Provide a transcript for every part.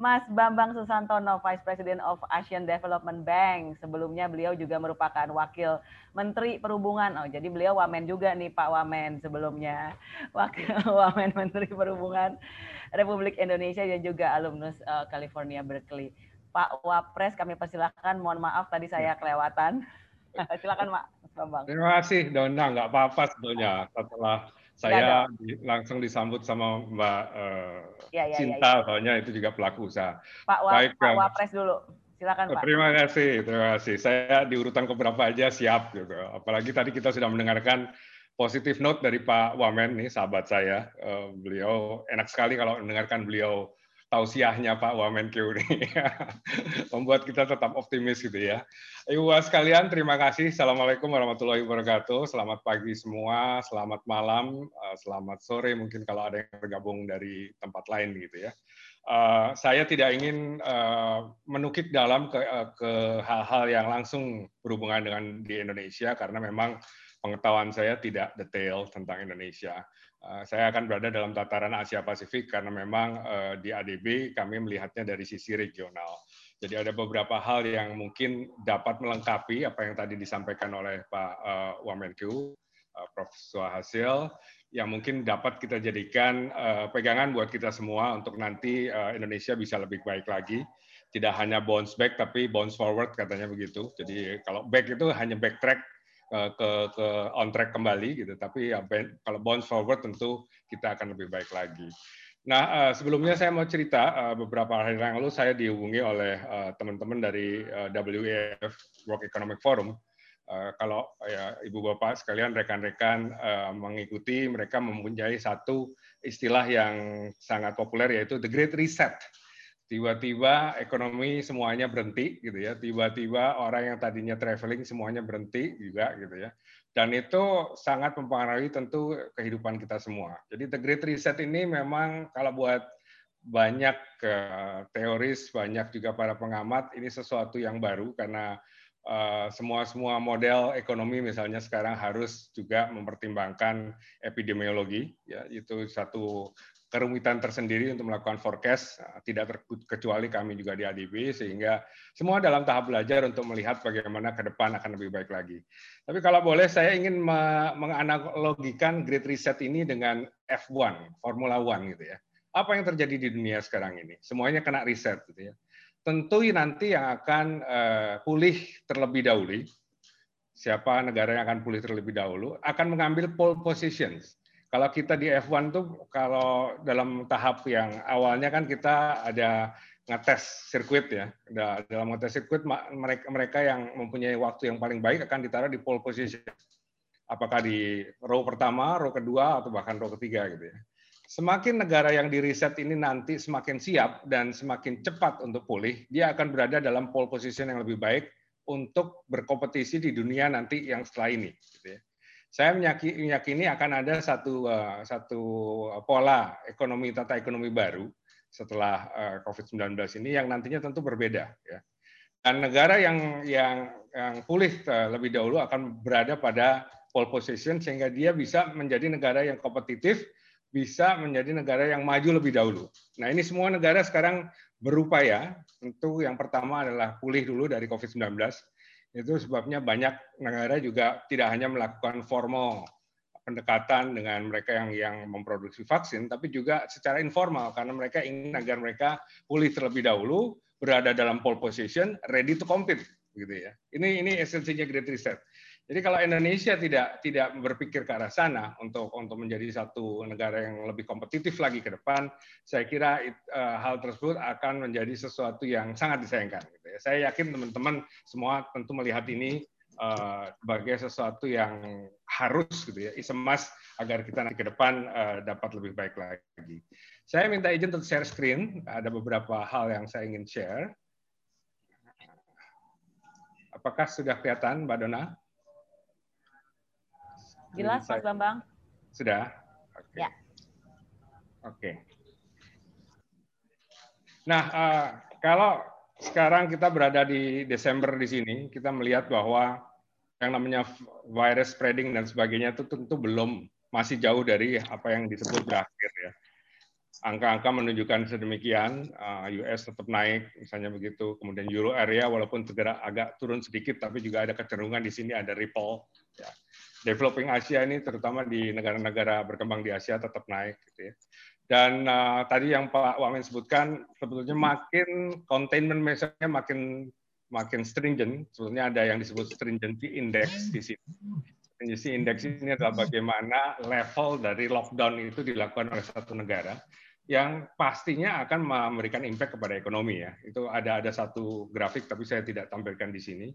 Mas Bambang Susantono, Vice President of Asian Development Bank. Sebelumnya beliau juga merupakan Wakil Menteri Perhubungan. Oh, jadi beliau Wamen juga nih Pak Wamen sebelumnya. Wakil Wamen Menteri Perhubungan Republik Indonesia dan juga alumnus uh, California Berkeley. Pak Wapres kami persilahkan. Mohon maaf tadi saya kelewatan. Silakan Pak Bambang. Terima kasih Dona, nggak apa-apa sebetulnya setelah saya di, langsung disambut sama Mbak uh, ya, ya, Cinta, ya, ya. soalnya itu juga pelaku usaha. Pak, Wa Baik, Pak Wapres dulu. Silakan Pak. Terima kasih, terima kasih. Saya di urutan keberapa aja siap gitu. Apalagi tadi kita sudah mendengarkan positif note dari Pak Wamen nih, sahabat saya. Uh, beliau enak sekali kalau mendengarkan beliau tausiahnya Pak Wamenkeu ini membuat kita tetap optimis gitu ya. Ibu sekalian, terima kasih. Assalamualaikum warahmatullahi wabarakatuh. Selamat pagi semua, selamat malam, eh, selamat sore mungkin kalau ada yang bergabung dari tempat lain gitu ya. Uh, saya tidak ingin uh, menukik dalam ke hal-hal yang langsung berhubungan dengan di Indonesia karena memang pengetahuan saya tidak detail tentang Indonesia. Eh, saya akan berada dalam tataran Asia Pasifik karena memang eh, di ADB kami melihatnya dari sisi regional. Jadi ada beberapa hal yang mungkin dapat melengkapi apa yang tadi disampaikan oleh Pak uh, Wamenku, Prof. Suhasil, yang mungkin dapat kita jadikan pegangan buat kita semua untuk nanti Indonesia bisa lebih baik lagi. Tidak hanya bounce back, tapi bounce forward katanya begitu. Jadi kalau back itu hanya backtrack ke ke on track kembali gitu. Tapi ya kalau bounce forward tentu kita akan lebih baik lagi. Nah, uh, sebelumnya saya mau cerita uh, beberapa hari yang lalu saya dihubungi oleh uh, teman-teman dari WEF World Economic Forum. Kalau ya ibu bapak sekalian rekan-rekan mengikuti mereka mempunyai satu istilah yang sangat populer yaitu the Great Reset tiba-tiba ekonomi semuanya berhenti gitu ya. Tiba-tiba orang yang tadinya traveling semuanya berhenti juga gitu ya. Dan itu sangat mempengaruhi tentu kehidupan kita semua. Jadi the great reset ini memang kalau buat banyak uh, teoris banyak juga para pengamat ini sesuatu yang baru karena uh, semua semua model ekonomi misalnya sekarang harus juga mempertimbangkan epidemiologi ya. Itu satu kerumitan tersendiri untuk melakukan forecast, eh, tidak terkecuali kami juga di ADB, sehingga semua dalam tahap belajar untuk melihat bagaimana ke depan akan lebih baik lagi. Tapi kalau boleh, saya ingin menganalogikan Great Reset ini dengan F1, Formula One gitu ya. Apa yang terjadi di dunia sekarang ini? Semuanya kena reset gitu ya. Tentu nanti yang akan uh, pulih terlebih dahulu, siapa negara yang akan pulih terlebih dahulu, akan mengambil pole positions kalau kita di F1 tuh kalau dalam tahap yang awalnya kan kita ada ngetes sirkuit ya. Dalam ngetes sirkuit mereka mereka yang mempunyai waktu yang paling baik akan ditaruh di pole position. Apakah di row pertama, row kedua atau bahkan row ketiga gitu ya. Semakin negara yang di riset ini nanti semakin siap dan semakin cepat untuk pulih, dia akan berada dalam pole position yang lebih baik untuk berkompetisi di dunia nanti yang setelah ini. Gitu ya saya meyakini akan ada satu uh, satu pola ekonomi tata ekonomi baru setelah uh, COVID-19 ini yang nantinya tentu berbeda ya. Dan negara yang yang yang pulih uh, lebih dahulu akan berada pada pole position sehingga dia bisa menjadi negara yang kompetitif, bisa menjadi negara yang maju lebih dahulu. Nah, ini semua negara sekarang berupaya, tentu yang pertama adalah pulih dulu dari COVID-19 itu sebabnya banyak negara juga tidak hanya melakukan formal pendekatan dengan mereka yang yang memproduksi vaksin, tapi juga secara informal karena mereka ingin agar mereka pulih terlebih dahulu, berada dalam pole position, ready to compete, gitu ya. Ini ini esensinya Great Reset. Jadi kalau Indonesia tidak tidak berpikir ke arah sana untuk untuk menjadi satu negara yang lebih kompetitif lagi ke depan, saya kira it, uh, hal tersebut akan menjadi sesuatu yang sangat disayangkan. Gitu ya. Saya yakin teman-teman semua tentu melihat ini uh, sebagai sesuatu yang harus gitu ya, isemas agar kita nanti ke depan uh, dapat lebih baik lagi. Saya minta izin untuk share screen. Ada beberapa hal yang saya ingin share. Apakah sudah kelihatan, Mbak Dona? Jelas, Mas Bambang? Sudah? Oke. Okay. Ya. Oke. Okay. Nah, uh, kalau sekarang kita berada di Desember di sini, kita melihat bahwa yang namanya virus spreading dan sebagainya itu tentu belum masih jauh dari apa yang disebut berakhir ya. angka-angka menunjukkan sedemikian, US tetap naik, misalnya begitu. Kemudian Euro area walaupun segera agak turun sedikit, tapi juga ada kecenderungan di sini ada ripple. Ya. Developing Asia ini terutama di negara-negara berkembang di Asia tetap naik. Gitu ya. Dan uh, tadi yang Pak Wamen sebutkan, sebetulnya makin containment measure-nya makin makin stringent. Sebetulnya ada yang disebut stringency index di sini. Stringency index ini adalah bagaimana level dari lockdown itu dilakukan oleh satu negara yang pastinya akan memberikan impact kepada ekonomi ya. Itu ada ada satu grafik tapi saya tidak tampilkan di sini.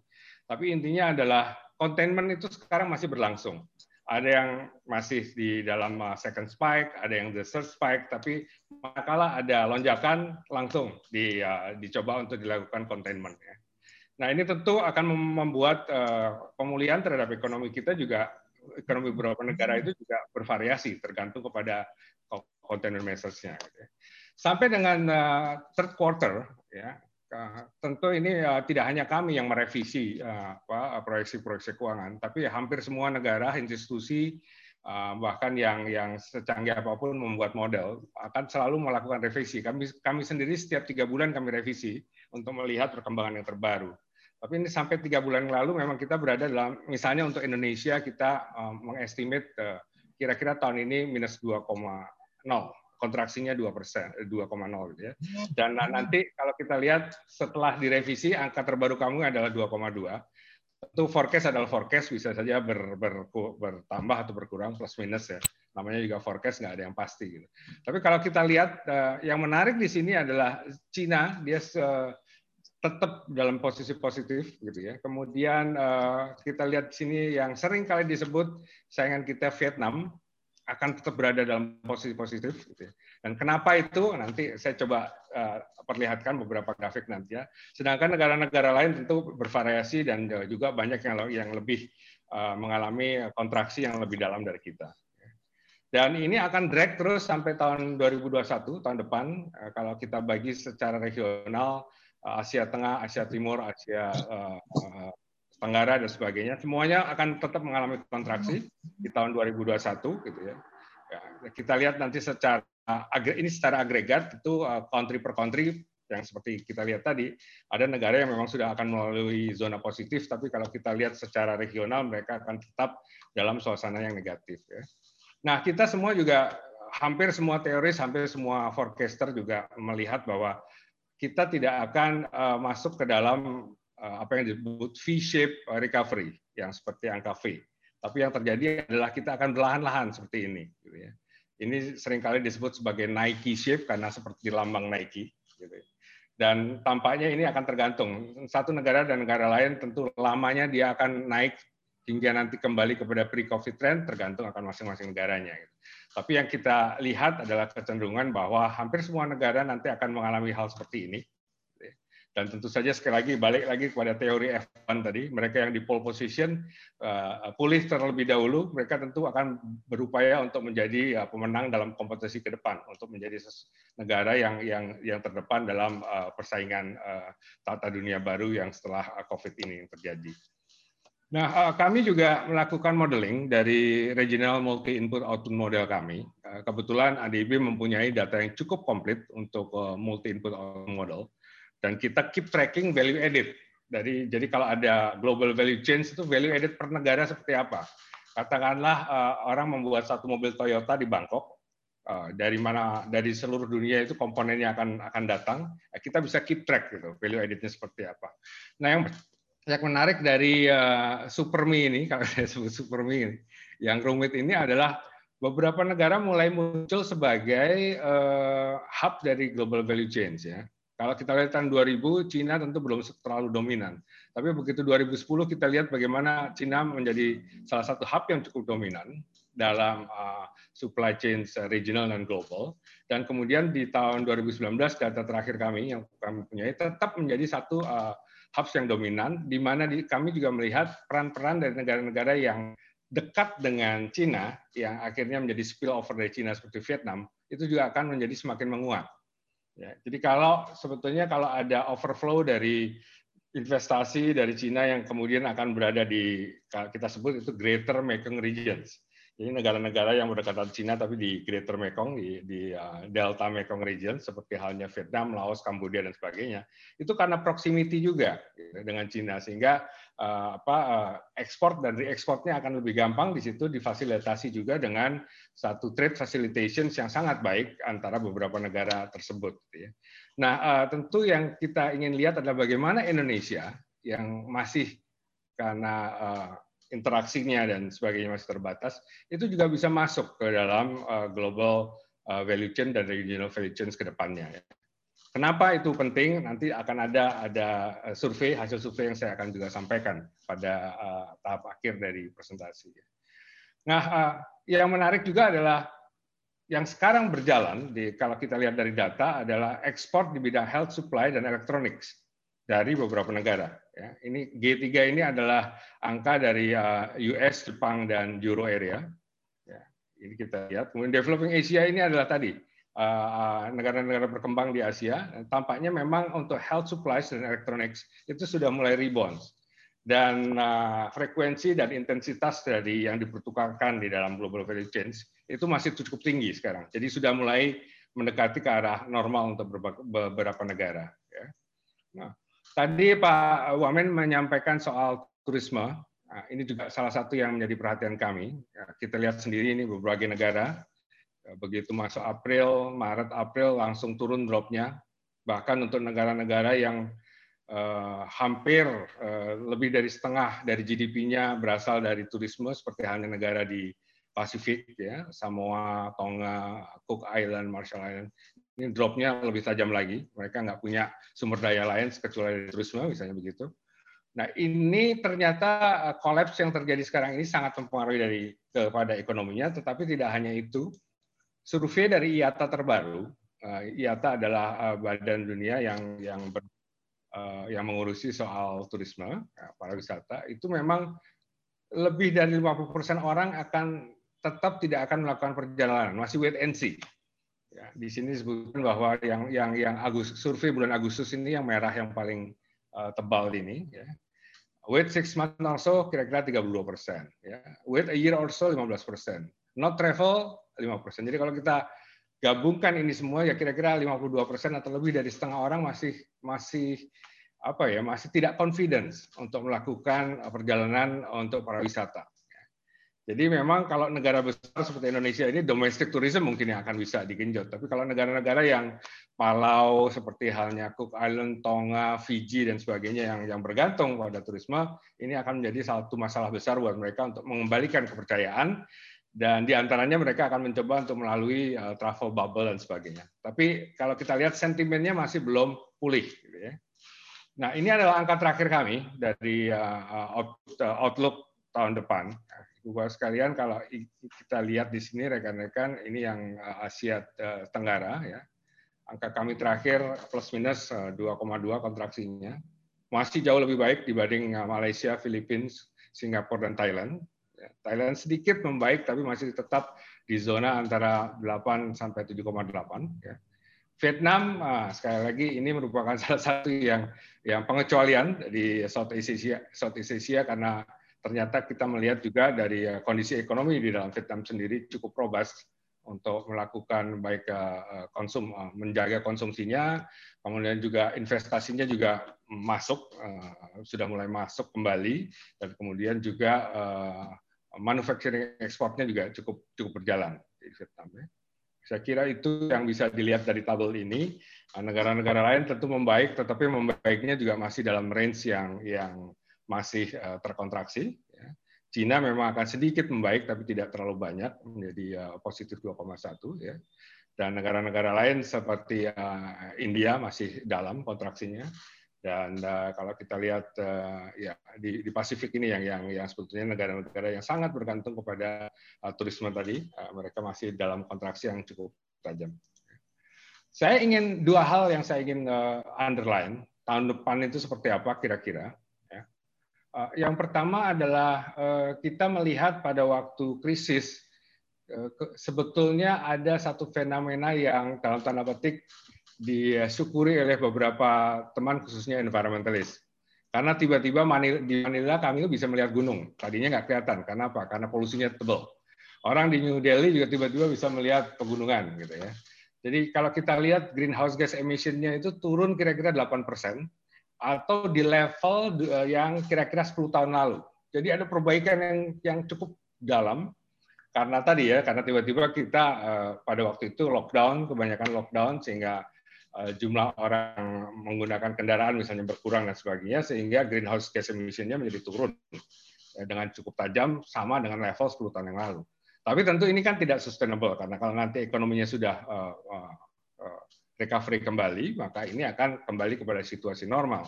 Tapi intinya adalah containment itu sekarang masih berlangsung. Ada yang masih di dalam uh, second spike, ada yang the third spike, tapi manakala ada lonjakan langsung di, uh, dicoba untuk dilakukan containment. Ya. Nah ini tentu akan membuat uh, pemulihan terhadap ekonomi kita juga ekonomi beberapa negara itu juga bervariasi tergantung kepada container measures-nya. Gitu ya. Sampai dengan uh, third quarter, ya, uh, tentu ini uh, tidak hanya kami yang merevisi proyeksi-proyeksi keuangan, tapi hampir semua negara, institusi, bahkan yang yang secanggih apa pun membuat model akan selalu melakukan revisi. Kami kami sendiri setiap tiga bulan kami revisi untuk melihat perkembangan yang terbaru. Tapi ini sampai tiga bulan lalu memang kita berada dalam, misalnya untuk Indonesia kita mengestimate kira-kira tahun ini minus 2,0 kontraksinya 2 persen, 2,0 eh, gitu ya. Dan nanti kalau kita lihat setelah direvisi angka terbaru kamu adalah 2,2. Itu forecast adalah forecast bisa saja ber, ber, bertambah atau berkurang plus minus ya. Namanya juga forecast nggak ada yang pasti gitu. Tapi kalau kita lihat eh, yang menarik di sini adalah Cina dia tetap dalam posisi positif gitu ya. Kemudian eh, kita lihat di sini yang sering kali disebut saingan kita Vietnam akan tetap berada dalam posisi positif. Gitu ya. Dan kenapa itu nanti saya coba uh, perlihatkan beberapa grafik nanti ya. Sedangkan negara-negara lain tentu bervariasi dan juga banyak yang yang lebih uh, mengalami kontraksi yang lebih dalam dari kita. Dan ini akan drag terus sampai tahun 2021 tahun depan kalau kita bagi secara regional Asia Tengah, Asia Timur, Asia Tenggara dan sebagainya, semuanya akan tetap mengalami kontraksi di tahun 2021 gitu ya. ya kita lihat nanti secara ini secara agregat itu uh, country per country yang seperti kita lihat tadi, ada negara yang memang sudah akan melalui zona positif, tapi kalau kita lihat secara regional mereka akan tetap dalam suasana yang negatif. Ya. Nah, kita semua juga hampir semua teoris, hampir semua forecaster juga melihat bahwa kita tidak akan uh, masuk ke dalam Eh, apa yang disebut V-shape recovery yang seperti angka V. Tapi yang terjadi adalah kita akan berlahan-lahan seperti ini. Gitu ya. Ini sering kali disebut sebagai Nike shape karena seperti lambang Nike. Gitu. Dan tampaknya ini akan tergantung. Satu negara dan negara lain tentu lamanya dia akan naik hingga nanti kembali kepada pre-COVID trend tergantung akan masing-masing negaranya. Gitu. Tapi yang kita lihat adalah kecenderungan bahwa hampir semua negara nanti akan mengalami hal seperti ini dan tentu saja sekali lagi balik lagi kepada teori F1 tadi, mereka yang di pole position uh, pulih terlebih dahulu, mereka tentu akan berupaya untuk menjadi uh, pemenang dalam kompetisi ke depan, untuk menjadi negara yang yang yang terdepan dalam uh, persaingan uh, tata dunia baru yang setelah uh, COVID ini terjadi. Nah, kami juga melakukan modeling dari regional multi input output model kami. Kebetulan ADIB mempunyai data yang cukup komplit untuk uh, multi input output model dan kita keep tracking value added. Dari jadi kalau ada global value chain itu value added per negara seperti apa? Katakanlah uh, orang membuat satu mobil Toyota di Bangkok, uh, dari mana dari seluruh dunia itu komponennya akan akan datang, ya kita bisa keep track gitu value addednya seperti apa. Nah yang yang menarik dari uh, Supermi ini kalau saya sebut Supermi ini, yang rumit ini adalah beberapa negara mulai muncul sebagai uh, hub dari global value chain ya. Kalau kita lihat tahun 2000, Cina tentu belum terlalu dominan. Tapi begitu 2010 kita lihat bagaimana Cina menjadi salah satu hub yang cukup dominan dalam uh, supply chain regional dan global. Dan kemudian di tahun 2019 data terakhir kami yang kami punya tetap menjadi satu uh, hubs yang dominan, di mana di, kami juga melihat peran-peran dari negara-negara yang dekat dengan Cina, yang akhirnya menjadi spillover dari Cina seperti Vietnam, itu juga akan menjadi semakin menguat. Ya, jadi kalau sebetulnya kalau ada overflow dari investasi dari Cina yang kemudian akan berada di kita sebut itu Greater Mekong Regions Jadi negara-negara yang berdekatan Cina tapi di Greater Mekong, di, di uh, Delta Mekong region, seperti halnya Vietnam, Laos, Kamboja, dan sebagainya, itu karena proximity juga gitu, dengan Cina, sehingga uh, apa uh, ekspor dan reekspornya akan lebih gampang di situ difasilitasi juga dengan satu trade facilitation yang sangat baik antara beberapa negara tersebut. Gitu ya. Nah, tentu yang kita ingin lihat adalah bagaimana Indonesia yang masih karena interaksinya dan sebagainya masih terbatas, itu juga bisa masuk ke dalam uh, global uh, value chain dan regional value chain ke depannya. Ya. Kenapa itu penting? Nanti akan ada ada uh, survei hasil survei yang saya akan juga sampaikan pada tahap akhir dari presentasi. Nah, uh, yang menarik juga adalah yang sekarang berjalan di kalau kita lihat dari data adalah ekspor di bidang health supply dan electronics dari beberapa negara. Ya, ini G3 ini adalah angka dari uh, US, Jepang, dan Euro area. Ya, ini kita lihat. Kemudian developing Asia ini adalah tadi uh, uh, negara-negara berkembang di Asia. Tampaknya memang untuk health supplies dan electronics itu sudah mulai rebound. Dan frekuensi dan intensitas dari yang dipertukarkan di dalam global value chain itu masih cukup tinggi sekarang. Jadi sudah mulai mendekati ke arah normal untuk beberapa negara. Ya. Nah, Tadi Pak Wamen menyampaikan soal turisme. Nah, ini juga salah satu yang menjadi perhatian kami. Ya, kita lihat sendiri ini berbagai negara. Ya, begitu masuk April, Maret, April langsung turun dropnya. Bahkan untuk negara-negara yang uh, hampir uh, lebih dari setengah dari GDP-nya berasal dari turisme, seperti halnya negara di Pasifik, ya, Samoa, Tonga, Cook Island, Marshall Island ini dropnya lebih tajam lagi. Mereka nggak punya sumber daya lain kecuali turisme, misalnya begitu. Nah, ini ternyata kolaps eh, yang terjadi sekarang ini sangat mempengaruhi dari kepada ekonominya, tetapi tidak hanya itu. Survei dari IATA terbaru, eh, IATA adalah eh, badan dunia yang yang ber, yang mengurusi soal turisme, pariwisata, itu memang lebih dari 50% orang akan tetap tidak akan melakukan perjalanan, masih wait and see. Ya, di sini disebutkan bahwa yang yang yang Agustus survei bulan Agustus ini yang merah yang paling uh, tebal ini ya. Wait six months also kira-kira 32 persen. Ya. Wait a year also 15 persen. Not travel 5 persen. Jadi kalau kita gabungkan ini semua ya kira-kira 52 persen atau lebih dari setengah orang masih masih apa ya masih tidak confidence untuk melakukan perjalanan untuk para wisata. Jadi memang kalau negara besar seperti Indonesia ini domestic tourism mungkin yang akan bisa digenjot. Tapi kalau negara-negara yang Palau seperti halnya Cook Island, Tonga, Fiji dan sebagainya yang yang bergantung pada turisme, ini akan menjadi satu masalah besar buat mereka untuk mengembalikan kepercayaan dan di antaranya mereka akan mencoba untuk melalui uh, travel bubble dan sebagainya. Tapi kalau kita lihat sentimennya masih belum pulih. Gitu ya. Nah ini adalah angka terakhir kami dari uh, outlook tahun depan. Bapak sekalian, kalau kita lihat di sini rekan-rekan, ini yang eh, Asia eh, Tenggara ya. Angka kami terakhir plus minus 2,2 eh, kontraksinya. Masih jauh lebih baik dibanding Malaysia, Filipina, Singapura, dan Thailand. Ya, Thailand sedikit membaik, tapi masih tetap di zona antara 8 sampai 7,8. Ya. Vietnam sekali lagi ini merupakan salah satu yang yang pengecualian di Southeast Asia, Southeast Asia karena ternyata kita melihat juga dari eh, kondisi ekonomi di dalam Vietnam sendiri cukup robust untuk melakukan baik eh, konsum eh, menjaga konsumsinya, kemudian juga investasinya juga masuk sudah mulai masuk kembali dan kemudian juga manufacturing ekspornya juga cukup cukup berjalan di Vietnam. Ya. Saya kira itu yang bisa dilihat dari tabel ini. Negara-negara lain tentu membaik, tetapi membaiknya juga masih dalam range yang yang masih uh, terkontraksi. Ya. Cina memang akan sedikit membaik, tapi tidak terlalu banyak, menjadi uh, positif 2,1. Ya. Dan negara-negara lain seperti uh, India masih dalam kontraksinya. Dan kalau kita lihat ya di, di Pasifik ini yang yang yang sebetulnya negara-negara yang sangat bergantung kepada turisme tadi, mereka masih dalam kontraksi yang cukup tajam. Saya ingin dua hal yang saya ingin underline tahun depan itu seperti apa kira-kira. Eh, yang pertama adalah eh, kita melihat pada waktu krisis eh, sebetulnya ada satu fenomena yang dalam tanda petik disyukuri oleh beberapa teman khususnya environmentalis. Karena tiba-tiba di Manila kami bisa melihat gunung. Tadinya nggak kelihatan. Karena apa? Karena polusinya tebal. Orang di New Delhi juga tiba-tiba bisa melihat pegunungan gitu ya. Jadi kalau kita lihat greenhouse gas emission-nya itu turun kira-kira 8 persen atau di level eh, yang kira-kira 10 tahun lalu. Jadi ada perbaikan yang yang cukup dalam karena tadi ya karena tiba-tiba kita uh, pada waktu itu lockdown kebanyakan lockdown sehingga uh, jumlah orang menggunakan kendaraan misalnya berkurang dan sebagainya sehingga greenhouse gas emission-nya menjadi turun ya, dengan cukup tajam sama dengan level 10 tahun yang lalu. Tapi tentu ini kan tidak sustainable karena kalau nanti ekonominya sudah recovery kembali maka ini akan kembali kepada situasi normal.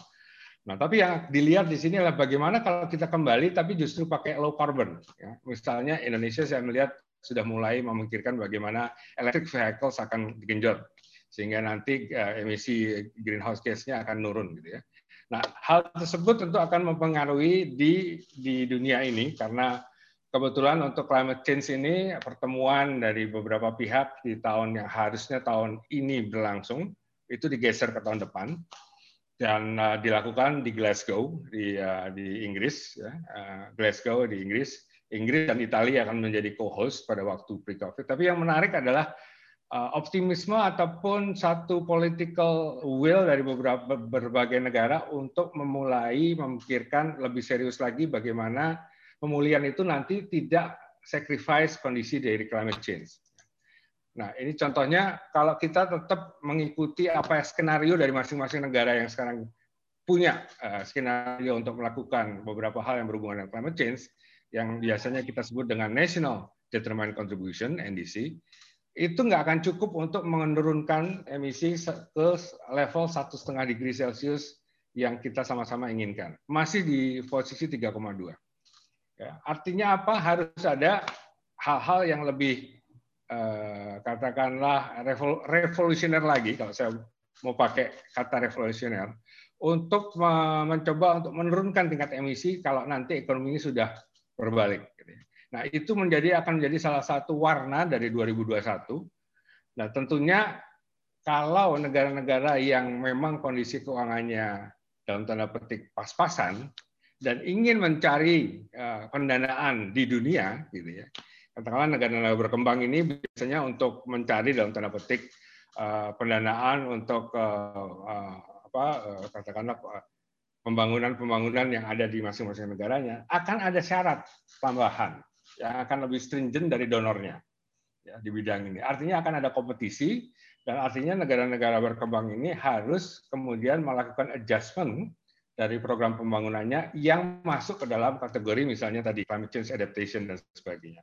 Nah, tapi yang dilihat di sini adalah bagaimana kalau kita kembali tapi justru pakai low carbon. Ya. Misalnya Indonesia saya melihat sudah mulai memikirkan bagaimana electric vehicles akan digenjot sehingga nanti uh, emisi greenhouse gas-nya akan nurun gitu ya. Nah, hal tersebut tentu akan mempengaruhi di di dunia ini karena kebetulan untuk climate change ini pertemuan dari beberapa pihak di tahun yang harusnya tahun ini berlangsung itu digeser ke tahun depan. Dan uh, dilakukan di Glasgow di uh, di Inggris ya. uh, Glasgow di Inggris. Inggris dan Italia akan menjadi co-host pada waktu pre-COVID. Tapi yang menarik adalah optimisme ataupun satu political will dari beberapa berbagai negara untuk memulai memikirkan lebih serius lagi bagaimana pemulihan itu nanti tidak sacrifice kondisi dari climate change Nah, ini contohnya kalau kita tetap mengikuti apa skenario dari masing-masing negara yang sekarang punya uh, skenario untuk melakukan beberapa hal yang berhubungan dengan climate change, yang biasanya kita sebut dengan National Determined Contribution (NDC), itu nggak akan cukup untuk menurunkan emisi ke level satu setengah degree Celcius yang kita sama-sama inginkan. Masih di posisi 3,2. Ya, artinya apa? Harus ada hal-hal yang lebih Eh, katakanlah revolusioner lagi kalau saya mau pakai kata revolusioner untuk mencoba untuk menurunkan tingkat emisi kalau nanti ekonomi ini sudah berbalik. Gitu ya. Nah itu menjadi akan menjadi salah satu warna dari 2021. Nah tentunya kalau negara-negara yang memang kondisi keuangannya dalam tanda petik pas-pasan dan ingin mencari eh, pendanaan di dunia, gitu ya, katakanlah negara-negara berkembang ini biasanya untuk mencari dalam tanda petik uh, pendanaan untuk uh, apa katakanlah pembangunan-pembangunan yang ada di masing-masing negaranya akan ada syarat tambahan yang akan lebih stringent dari donornya ya, di bidang ini. Artinya akan ada kompetisi dan artinya negara-negara berkembang ini harus kemudian melakukan adjustment dari program pembangunannya yang masuk ke dalam kategori misalnya tadi climate change adaptation dan sebagainya.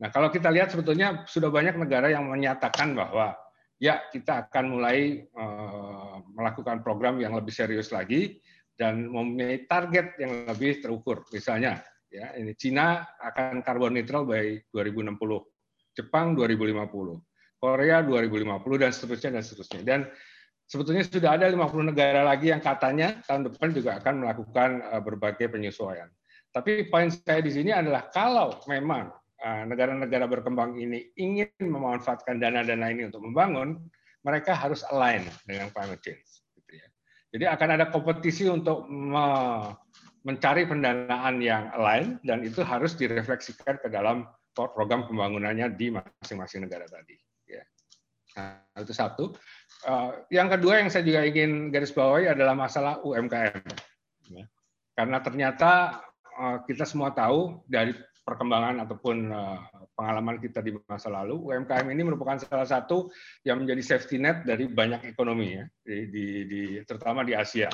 Nah, kalau kita lihat sebetulnya sudah banyak negara yang menyatakan bahwa ya kita akan mulai uh, melakukan program yang lebih serius lagi dan mempunyai target yang lebih terukur. Misalnya, ya ini Cina akan carbon neutral by 2060, Jepang 2050, Korea 2050 dan seterusnya dan seterusnya. Dan sebetulnya sudah ada 50 negara lagi yang katanya tahun depan juga akan melakukan eh, berbagai penyesuaian. Tapi poin saya di sini adalah kalau memang Ah, negara-negara berkembang ini ingin memanfaatkan dana-dana ini untuk membangun, mereka harus align dengan climate change. Gitu ya. Jadi akan ada kompetisi untuk mencari pendanaan yang align dan itu harus direfleksikan ke dalam program pembangunannya di masing-masing negara tadi. Ya. Nah, itu satu. Ah, yang kedua yang saya juga ingin garis bawahi adalah masalah UMKM. Ya. Karena ternyata ah, kita semua tahu dari perkembangan ataupun eh, pengalaman kita di masa lalu, UMKM ini merupakan salah satu yang menjadi safety net dari banyak ekonomi ya, di, di, di terutama di Asia.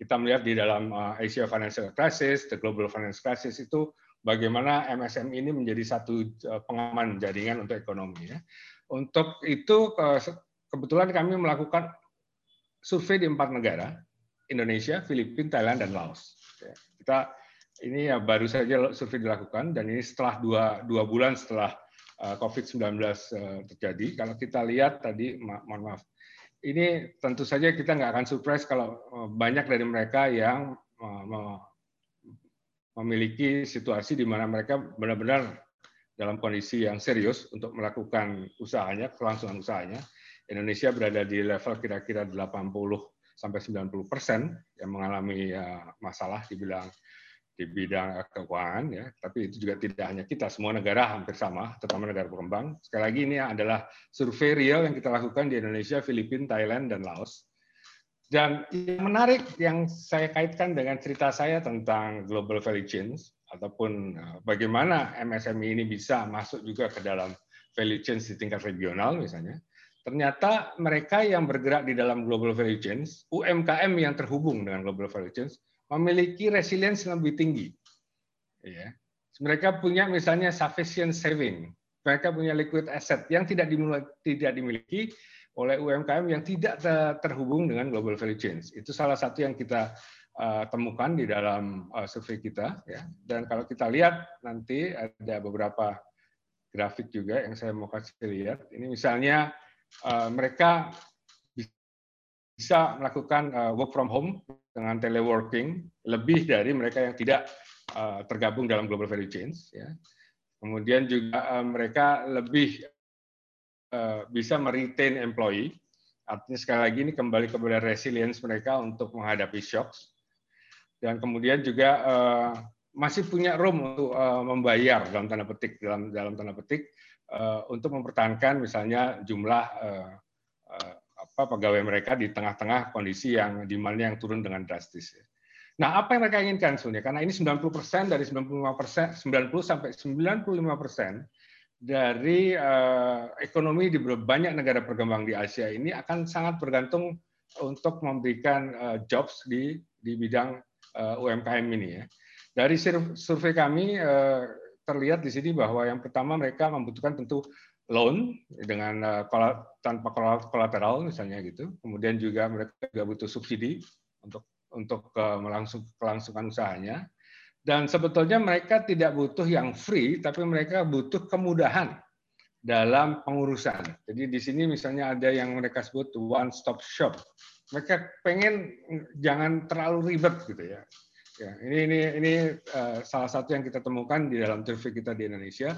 Kita melihat di dalam eh, Asia Financial Crisis, the Global Financial Crisis itu bagaimana MSM ini menjadi satu eh, pengaman jaringan untuk ekonomi. Ya. Untuk itu kebetulan kami melakukan survei di empat negara, Indonesia, Filipina, Thailand, dan Laos. Ya. Kita ini ya baru saja survei dilakukan dan ini setelah dua, dua bulan setelah uh, COVID-19 uh, terjadi. Kalau kita lihat tadi, mohon maaf, ini tentu saja kita nggak akan surprise kalau uh, banyak dari mereka yang memiliki situasi di mana mereka benar-benar dalam kondisi yang serius untuk melakukan usahanya, kelangsungan usahanya. Indonesia berada di level kira-kira 80 sampai 90 persen yang mengalami masalah dibilang di bidang keuangan ya, tapi itu juga tidak hanya kita, semua negara hampir sama, terutama negara berkembang. Sekali lagi ini adalah survei real yang kita lakukan di Indonesia, Filipina, Thailand, dan Laos. Dan yang menarik yang saya kaitkan dengan cerita saya tentang global value chains ataupun eh, bagaimana MSME ini bisa masuk juga ke dalam value chains di tingkat regional misalnya. Ternyata mereka yang bergerak di dalam global value chains, UMKM yang terhubung dengan global value chains, memiliki resilience yang lebih tinggi. Ya. Mereka punya misalnya sufficient saving, mereka punya liquid asset yang tidak dimiliki, oleh UMKM yang tidak terhubung dengan global value chains. Itu salah satu yang kita uh, temukan di dalam uh, survei kita. Ya. Dan kalau kita lihat nanti ada beberapa grafik juga yang saya mau kasih lihat. Ini misalnya mereka bisa melakukan uh, work from home dengan teleworking lebih dari mereka yang tidak uh, tergabung dalam global value chains. Ya. Kemudian juga mereka lebih bisa meretain employee. Artinya sekali lagi ini kembali kepada resilience mereka untuk menghadapi shocks. Dan kemudian juga masih punya room untuk membayar dalam tanda petik dalam dalam tanda petik untuk mempertahankan misalnya jumlah uh, uh, apa pegawai mereka di tengah-tengah kondisi yang demandnya yang turun dengan drastis. Nah, apa yang mereka inginkan sebenarnya? Karena ini 90% dari 95 persen, 90 sampai 95 persen dari uh, ekonomi di banyak negara berkembang di Asia ini akan sangat bergantung untuk memberikan uh, jobs di di bidang uh, UMKM ini ya. Dari survei kami uh, terlihat di sini bahwa yang pertama mereka membutuhkan tentu loan dengan uh, tanpa kolateral misalnya gitu. Kemudian juga mereka juga butuh subsidi untuk untuk uh, melangsung kelangsungan usahanya. Dan sebetulnya mereka tidak butuh yang free, tapi mereka butuh kemudahan dalam pengurusan. Jadi di sini misalnya ada yang mereka sebut one stop shop. Mereka pengen jangan terlalu ribet gitu ya. Ya, ini ini ini uh, salah satu yang kita temukan di dalam survei kita di Indonesia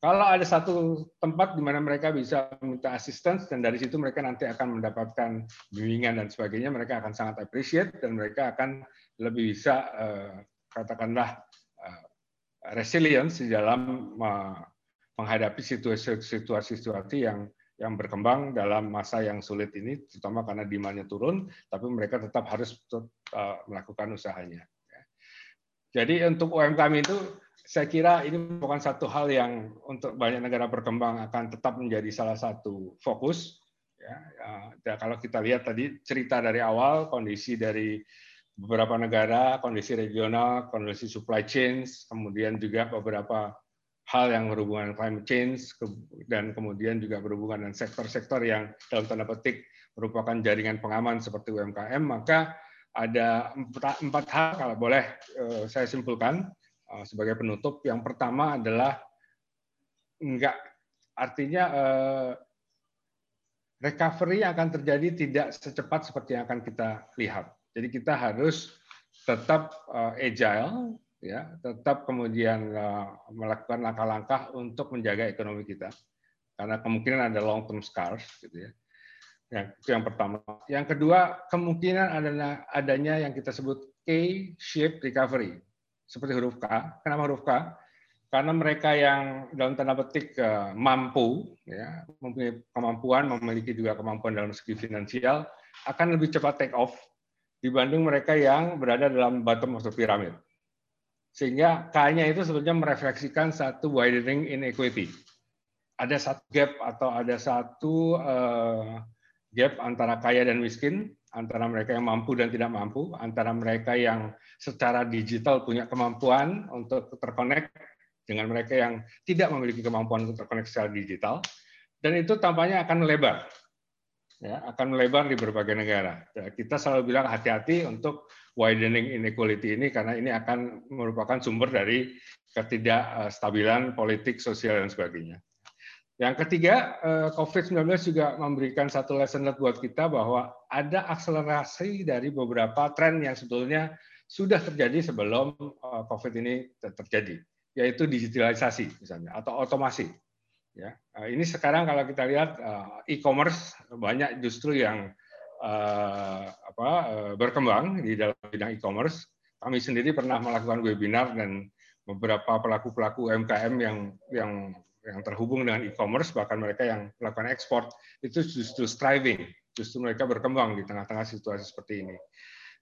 kalau ada satu tempat di mana mereka bisa minta assistance dan dari situ mereka nanti akan mendapatkan bimbingan dan sebagainya, mereka akan sangat appreciate dan mereka akan lebih bisa uh, katakanlah uh, resilience di dalam uh, menghadapi situasi-situasi yang yang berkembang dalam masa yang sulit ini, terutama karena demandnya turun, tapi mereka tetap harus melakukan usahanya. Jadi untuk UMKM itu saya kira ini bukan satu hal yang untuk banyak negara berkembang akan tetap menjadi salah satu fokus. Ya, ya, kalau kita lihat tadi cerita dari awal kondisi dari beberapa negara, kondisi regional, kondisi supply chains, kemudian juga beberapa hal yang berhubungan dengan climate change dan kemudian juga berhubungan dengan sektor-sektor yang dalam tanda petik merupakan jaringan pengaman seperti UMKM, maka ada empat, empat hal kalau boleh eh, saya simpulkan Eh, sebagai penutup. Yang pertama adalah enggak artinya eh, recovery akan terjadi tidak secepat seperti yang akan kita lihat. Jadi kita harus tetap agile, ya, tetap kemudian melakukan langkah-langkah untuk menjaga ekonomi kita, karena kemungkinan ada long term scars, gitu ya. Yang yang pertama. Yang kedua kemungkinan adanya adanya yang kita sebut K-shaped recovery seperti huruf K. Kenapa huruf K? Karena mereka yang dalam tanda petik eh, mampu, ya, mempunyai kemampuan, memiliki juga kemampuan dalam segi finansial, akan lebih cepat take off dibanding mereka yang berada dalam bottom of the pyramid. Sehingga K-nya itu sebetulnya merefleksikan satu widening inequity. Ada satu gap atau ada satu uh, gap antara kaya dan miskin, antara mereka yang mampu dan tidak mampu, antara mereka yang secara digital punya kemampuan untuk terkonek dengan mereka yang tidak memiliki kemampuan untuk terkonek secara digital, dan itu tampaknya akan melebar, ya, akan melebar di berbagai negara. Ya, kita selalu bilang hati-hati untuk widening inequality ini karena ini akan merupakan sumber dari ketidakstabilan politik, sosial dan sebagainya. Yang ketiga, eh, COVID-19 juga memberikan satu lesson buat kita bahwa ada akselerasi dari beberapa tren yang sebetulnya sudah terjadi sebelum eh, COVID ini terjadi, yaitu digitalisasi misalnya atau otomasi. Ya, eh, ini sekarang kalau kita lihat e-commerce banyak justru yang apa, berkembang di dalam bidang e-commerce kami sendiri pernah melakukan webinar dan beberapa pelaku-pelaku UMKM yang yang yang terhubung dengan e-commerce bahkan mereka yang melakukan ekspor itu justru striving, justru mereka berkembang di tengah-tengah situasi seperti ini.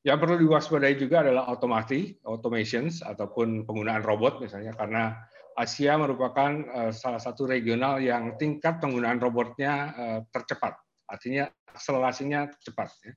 Yang perlu diwaspadai juga adalah automasi, automations ataupun penggunaan robot misalnya karena Asia merupakan uh, salah satu regional yang tingkat penggunaan robotnya uh, tercepat, artinya akselerasinya cepat. Ya.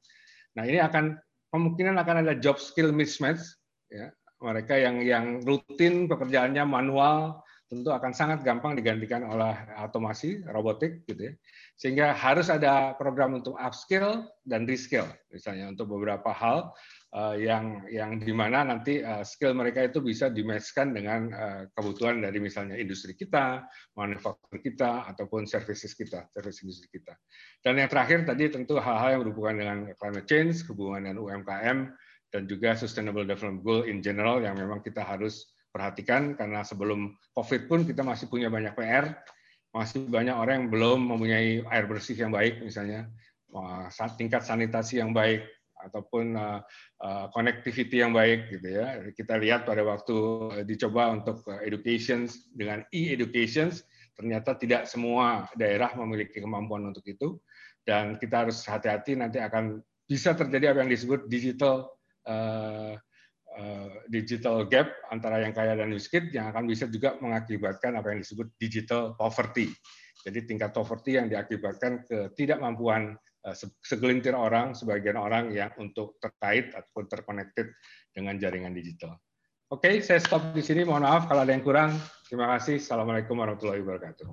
Nah ini akan kemungkinan akan ada job skill mismatch, ya. mereka yang yang rutin pekerjaannya manual tentu akan sangat gampang digantikan oleh otomasi robotik gitu ya. Sehingga harus ada program untuk upskill dan reskill misalnya untuk beberapa hal Eh, yang yang di mana nanti uh, skill mereka itu bisa dimatchkan dengan uh, kebutuhan dari misalnya industri kita, manufaktur kita ataupun services kita, service industri kita. Dan yang terakhir tadi tentu hal-hal yang berhubungan dengan climate change, hubungan dengan UMKM dan juga sustainable development goal in general yang memang kita harus perhatikan karena sebelum Covid pun kita masih punya banyak PR, masih banyak orang yang belum mempunyai air bersih yang baik misalnya, tingkat sanitasi yang baik, ataupun uh, uh, connectivity yang baik gitu ya. Kita lihat pada waktu dicoba untuk education dengan e-education ternyata tidak semua daerah memiliki kemampuan untuk itu dan kita harus hati-hati nanti akan bisa terjadi apa yang disebut digital digital gap antara yang kaya dan miskin yang akan bisa juga mengakibatkan apa yang disebut digital poverty. Jadi tingkat poverty yang diakibatkan ketidakmampuan Eh, segelintir orang, sebagian orang yang untuk terkait ataupun terconnected dengan jaringan digital. Oke, saya stop di sini. Mohon maaf kalau ada yang kurang. Terima kasih. Assalamualaikum warahmatullahi wabarakatuh.